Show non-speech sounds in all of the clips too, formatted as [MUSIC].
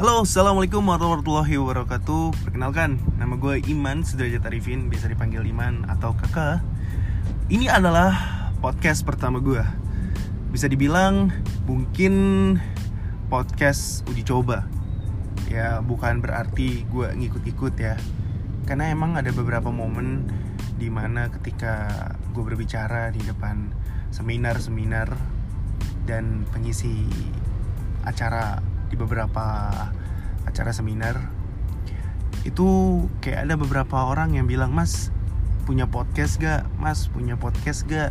Halo, Assalamualaikum warahmatullahi wabarakatuh. Perkenalkan, nama gue Iman Sudrajat Arifin Biasa dipanggil Iman atau kakak Ini adalah podcast pertama gue. Bisa dibilang mungkin podcast uji coba. Ya bukan berarti gue ngikut-ikut ya. Karena emang ada beberapa momen Di mana ketika gue berbicara di depan seminar-seminar Dan pengisi acara di beberapa acara seminar itu kayak ada beberapa orang yang bilang mas punya podcast gak? Mas punya podcast gak?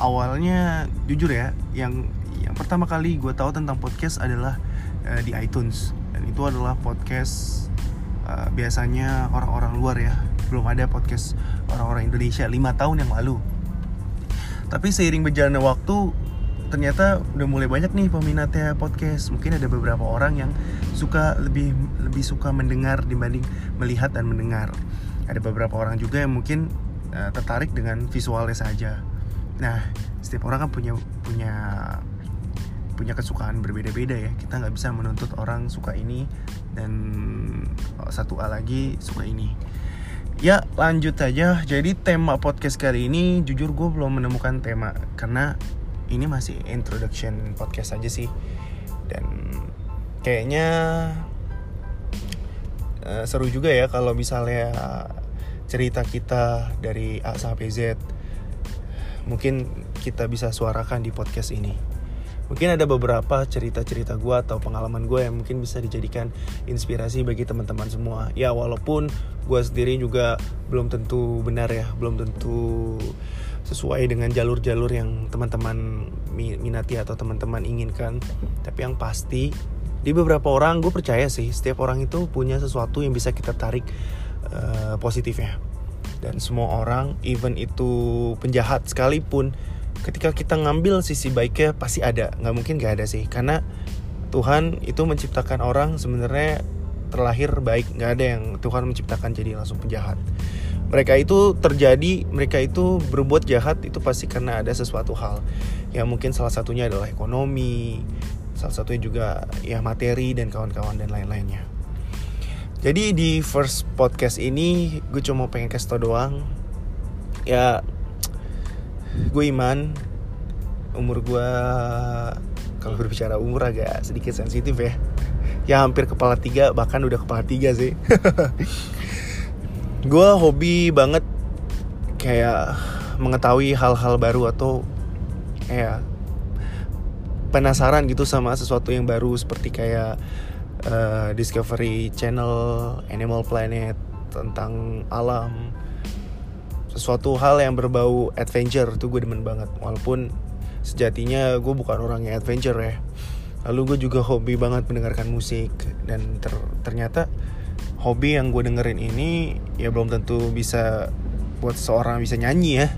Awalnya jujur ya yang yang pertama kali gue tahu tentang podcast adalah uh, di iTunes. Dan itu adalah podcast uh, biasanya orang-orang luar ya. Belum ada podcast orang-orang Indonesia lima tahun yang lalu. Tapi seiring berjalannya waktu ternyata udah mulai banyak nih peminatnya podcast. Mungkin ada beberapa orang yang suka lebih lebih suka mendengar dibanding melihat dan mendengar. Ada beberapa orang juga yang mungkin uh, tertarik dengan visualnya saja. Nah, setiap orang kan punya punya punya kesukaan berbeda-beda ya. Kita nggak bisa menuntut orang suka ini dan satu A lagi suka ini. Ya lanjut aja Jadi tema podcast kali ini Jujur gue belum menemukan tema Karena ini masih introduction podcast aja sih. Dan kayaknya uh, seru juga ya kalau misalnya cerita kita dari A sampai Z mungkin kita bisa suarakan di podcast ini. Mungkin ada beberapa cerita-cerita gue atau pengalaman gue yang mungkin bisa dijadikan inspirasi bagi teman-teman semua. Ya walaupun gue sendiri juga belum tentu benar ya belum tentu sesuai dengan jalur-jalur yang teman-teman minati atau teman-teman inginkan. Tapi yang pasti di beberapa orang gue percaya sih setiap orang itu punya sesuatu yang bisa kita tarik uh, positifnya. Dan semua orang even itu penjahat sekalipun ketika kita ngambil sisi baiknya pasti ada. Nggak mungkin gak ada sih karena Tuhan itu menciptakan orang sebenarnya terlahir baik. Nggak ada yang Tuhan menciptakan jadi langsung penjahat mereka itu terjadi mereka itu berbuat jahat itu pasti karena ada sesuatu hal. Yang mungkin salah satunya adalah ekonomi salah satunya juga ya materi dan kawan-kawan dan lain-lainnya. Jadi di first podcast ini gue cuma pengen kasih tau doang ya gue iman umur gue kalau berbicara umur agak sedikit sensitif ya ya hampir kepala tiga bahkan udah kepala tiga sih [LAUGHS] gue hobi banget kayak mengetahui hal-hal baru atau kayak penasaran gitu sama sesuatu yang baru seperti kayak uh, Discovery Channel, Animal Planet tentang alam, sesuatu hal yang berbau adventure tuh gue demen banget. Walaupun sejatinya gue bukan orang yang adventure ya. Lalu gue juga hobi banget mendengarkan musik dan ter ternyata hobi yang gue dengerin ini ya belum tentu bisa buat seorang bisa nyanyi ya.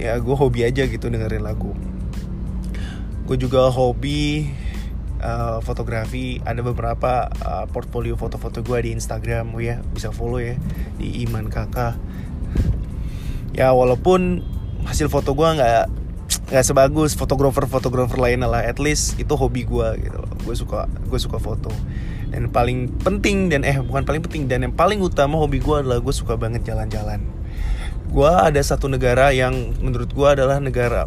Ya gue hobi aja gitu dengerin lagu. Gue juga hobi uh, fotografi. Ada beberapa uh, portfolio foto-foto gue di Instagram gue ya bisa follow ya di Iman Kakak ya walaupun hasil foto gue nggak nggak sebagus fotografer-fotografer lainnya lah. At least itu hobi gue gitu gue suka gue suka foto dan paling penting dan eh bukan paling penting dan yang paling utama hobi gue adalah gue suka banget jalan-jalan. Gue ada satu negara yang menurut gue adalah negara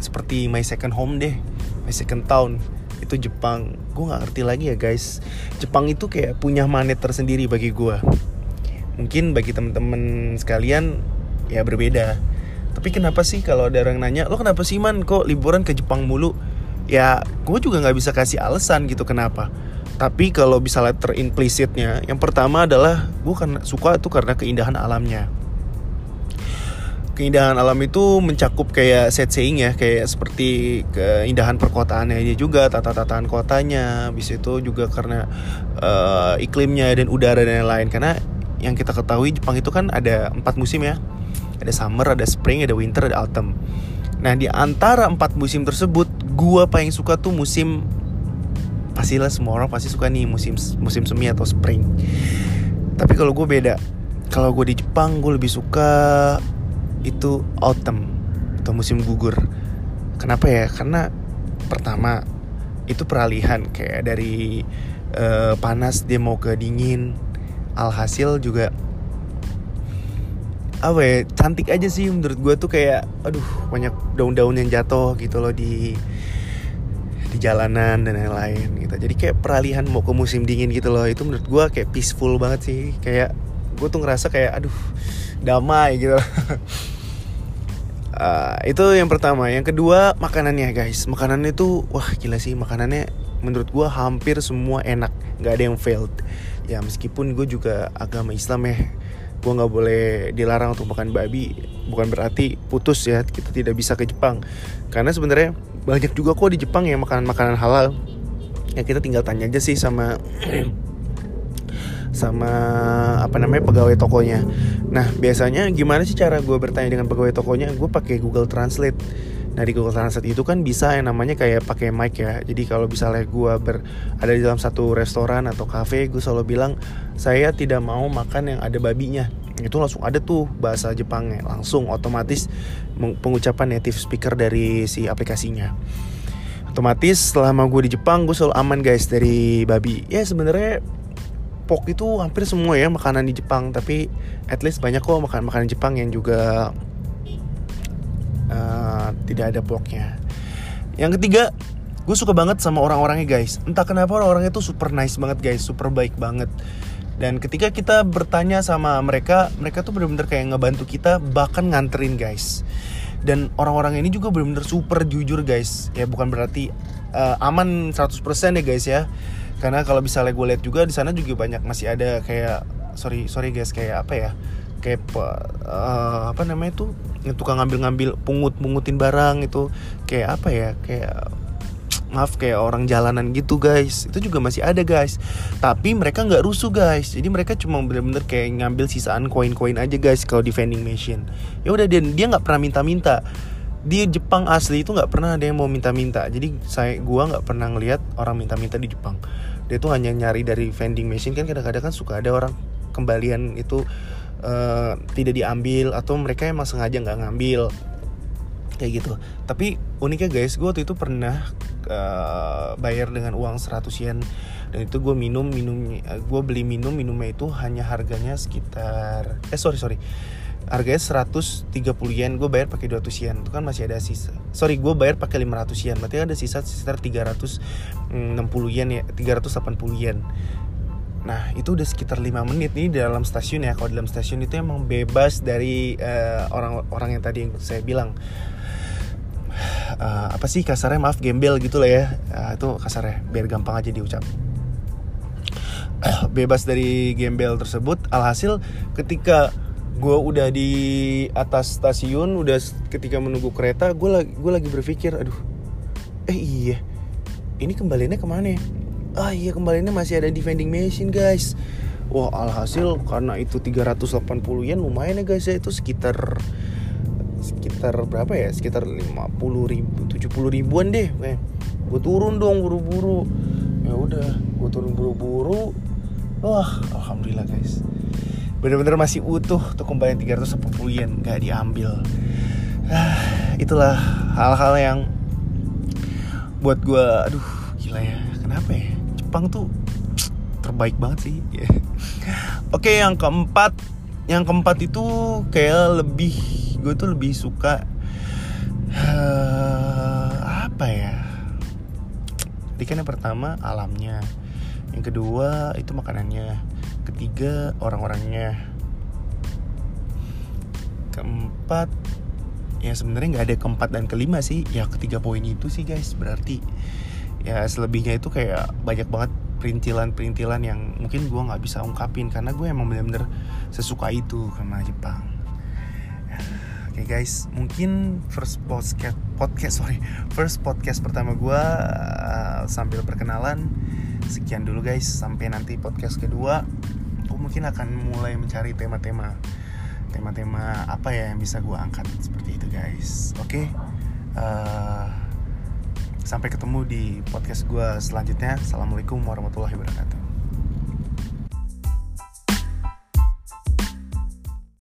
seperti my second home deh my second town itu Jepang. Gue nggak ngerti lagi ya guys. Jepang itu kayak punya magnet tersendiri bagi gue mungkin bagi temen-temen sekalian ya berbeda. Tapi kenapa sih kalau ada orang nanya lo kenapa sih man? Kok liburan ke Jepang mulu? Ya gue juga nggak bisa kasih alasan gitu kenapa tapi kalau misalnya terimplisitnya, yang pertama adalah gue kan suka itu karena keindahan alamnya. Keindahan alam itu mencakup kayak set saying ya, kayak seperti keindahan perkotaannya aja juga, tata-tataan kotanya, bisa itu juga karena uh, iklimnya dan udara dan lain-lain. Karena yang kita ketahui Jepang itu kan ada empat musim ya, ada summer, ada spring, ada winter, ada autumn. Nah di antara empat musim tersebut, gue paling suka tuh musim pastilah semua orang pasti suka nih musim musim semi atau spring. Tapi kalau gue beda. Kalau gue di Jepang gue lebih suka itu autumn atau musim gugur. Kenapa ya? Karena pertama itu peralihan. Kayak dari uh, panas dia mau ke dingin alhasil juga apa ya cantik aja sih menurut gue tuh kayak aduh banyak daun-daun yang jatuh gitu loh di di jalanan dan lain-lain gitu. Jadi kayak peralihan mau ke musim dingin gitu loh itu menurut gue kayak peaceful banget sih. Kayak gue tuh ngerasa kayak aduh damai gitu. Uh, [LAUGHS] itu yang pertama. Yang kedua makanannya guys. Makanannya tuh wah gila sih. Makanannya menurut gue hampir semua enak. Nggak ada yang failed. Ya meskipun gue juga agama Islam ya gue nggak boleh dilarang untuk makan babi. Bukan berarti putus ya kita tidak bisa ke Jepang. Karena sebenarnya banyak juga kok di Jepang yang makanan-makanan halal. Ya kita tinggal tanya aja sih sama sama apa namanya pegawai tokonya. Nah biasanya gimana sih cara gue bertanya dengan pegawai tokonya? Gue pakai Google Translate Nah di Google Translate itu kan bisa yang namanya kayak pakai mic ya. Jadi kalau misalnya gue ber ada di dalam satu restoran atau cafe, gue selalu bilang saya tidak mau makan yang ada babinya. Itu langsung ada tuh bahasa Jepangnya, langsung otomatis pengucapan native speaker dari si aplikasinya. Otomatis selama gue di Jepang gue selalu aman guys dari babi. Ya sebenarnya pok itu hampir semua ya makanan di Jepang, tapi at least banyak kok makan makanan Jepang yang juga uh, tidak ada bloknya. Yang ketiga gue suka banget sama orang-orangnya guys. Entah kenapa orang-orangnya tuh super nice banget guys. Super baik banget. Dan ketika kita bertanya sama mereka mereka tuh bener-bener kayak ngebantu kita bahkan nganterin guys. Dan orang-orang ini juga bener-bener super jujur guys. Ya bukan berarti uh, aman 100% ya guys ya. Karena kalau misalnya gue lihat juga di sana juga banyak masih ada kayak sorry sorry guys kayak apa ya kayak uh, apa namanya tuh yang tukang ngambil-ngambil pungut-pungutin barang itu kayak apa ya kayak maaf kayak orang jalanan gitu guys. Itu juga masih ada guys. Tapi mereka nggak rusuh guys. Jadi mereka cuma bener-bener kayak ngambil sisaan koin-koin aja guys kalau di vending machine. Ya udah dia dia nggak pernah minta-minta. Di Jepang asli itu nggak pernah ada yang mau minta-minta. Jadi saya gua nggak pernah ngelihat orang minta-minta di Jepang. Dia tuh hanya nyari dari vending machine. Kan kadang-kadang kan suka ada orang kembalian itu uh, tidak diambil atau mereka emang sengaja nggak ngambil. Kayak gitu. Tapi uniknya guys gue waktu itu pernah uh, bayar dengan uang 100 yen. Dan itu gue minum minum gue beli minum minumnya itu hanya harganya sekitar eh sorry sorry. Harganya 130 yen gue bayar pakai 200 yen. Itu kan masih ada sisa sorry gue bayar pakai 500 yen. Berarti ada sisa sekitar 360 yen ya 380 yen Nah itu udah sekitar 5 menit nih dalam stasiun ya. Kalau dalam stasiun itu emang bebas dari eh, orang-orang uh, yang tadi yang saya bilang. Uh, Apa sih kasarnya? Maaf gembel gitu lah ya. Uh, Itu kasarnya biar gampang aja diucap. Uh, [COUGHS] Bebas dari gembel tersebut. Alhasil ketika gue udah di atas stasiun Udah ketika menunggu kereta Gue lagi, gue lagi berpikir Aduh Eh iya. Ini kembaliannya ke mana ya ah iya kembalinya masih ada di vending machine guys. Wah alhasil karena itu 380 yen lumayan ya guys ya. Itu sekitar sekitar berapa ya? Sekitar 50 ribu 70 ribuan deh. Eh, gue turun dong buru-buru. Ya udah gue turun buru-buru. Wah alhamdulillah guys. Bener-bener masih utuh tuh kembali 380 yen gak diambil. Ah, itulah hal-hal yang buat gue aduh gila ya. Kenapa ya Jepang tuh terbaik banget sih. [LAUGHS] Oke, yang keempat, yang keempat itu kayak lebih gue tuh lebih suka uh, apa ya? Jadi kan yang pertama alamnya, yang kedua itu makanannya, ketiga orang-orangnya, keempat ya sebenarnya nggak ada keempat dan kelima sih. Ya ketiga poin itu sih guys. Berarti ya selebihnya itu kayak banyak banget perintilan-perintilan yang mungkin gue nggak bisa ungkapin karena gue emang bener-bener sesuka itu sama Jepang. Oke okay guys, mungkin first podcast podcast sorry first podcast pertama gue uh, sambil perkenalan sekian dulu guys sampai nanti podcast kedua gue mungkin akan mulai mencari tema-tema tema-tema apa ya yang bisa gue angkat seperti itu guys. Oke. Okay? Uh, Sampai ketemu di podcast gue selanjutnya. Assalamualaikum warahmatullahi wabarakatuh.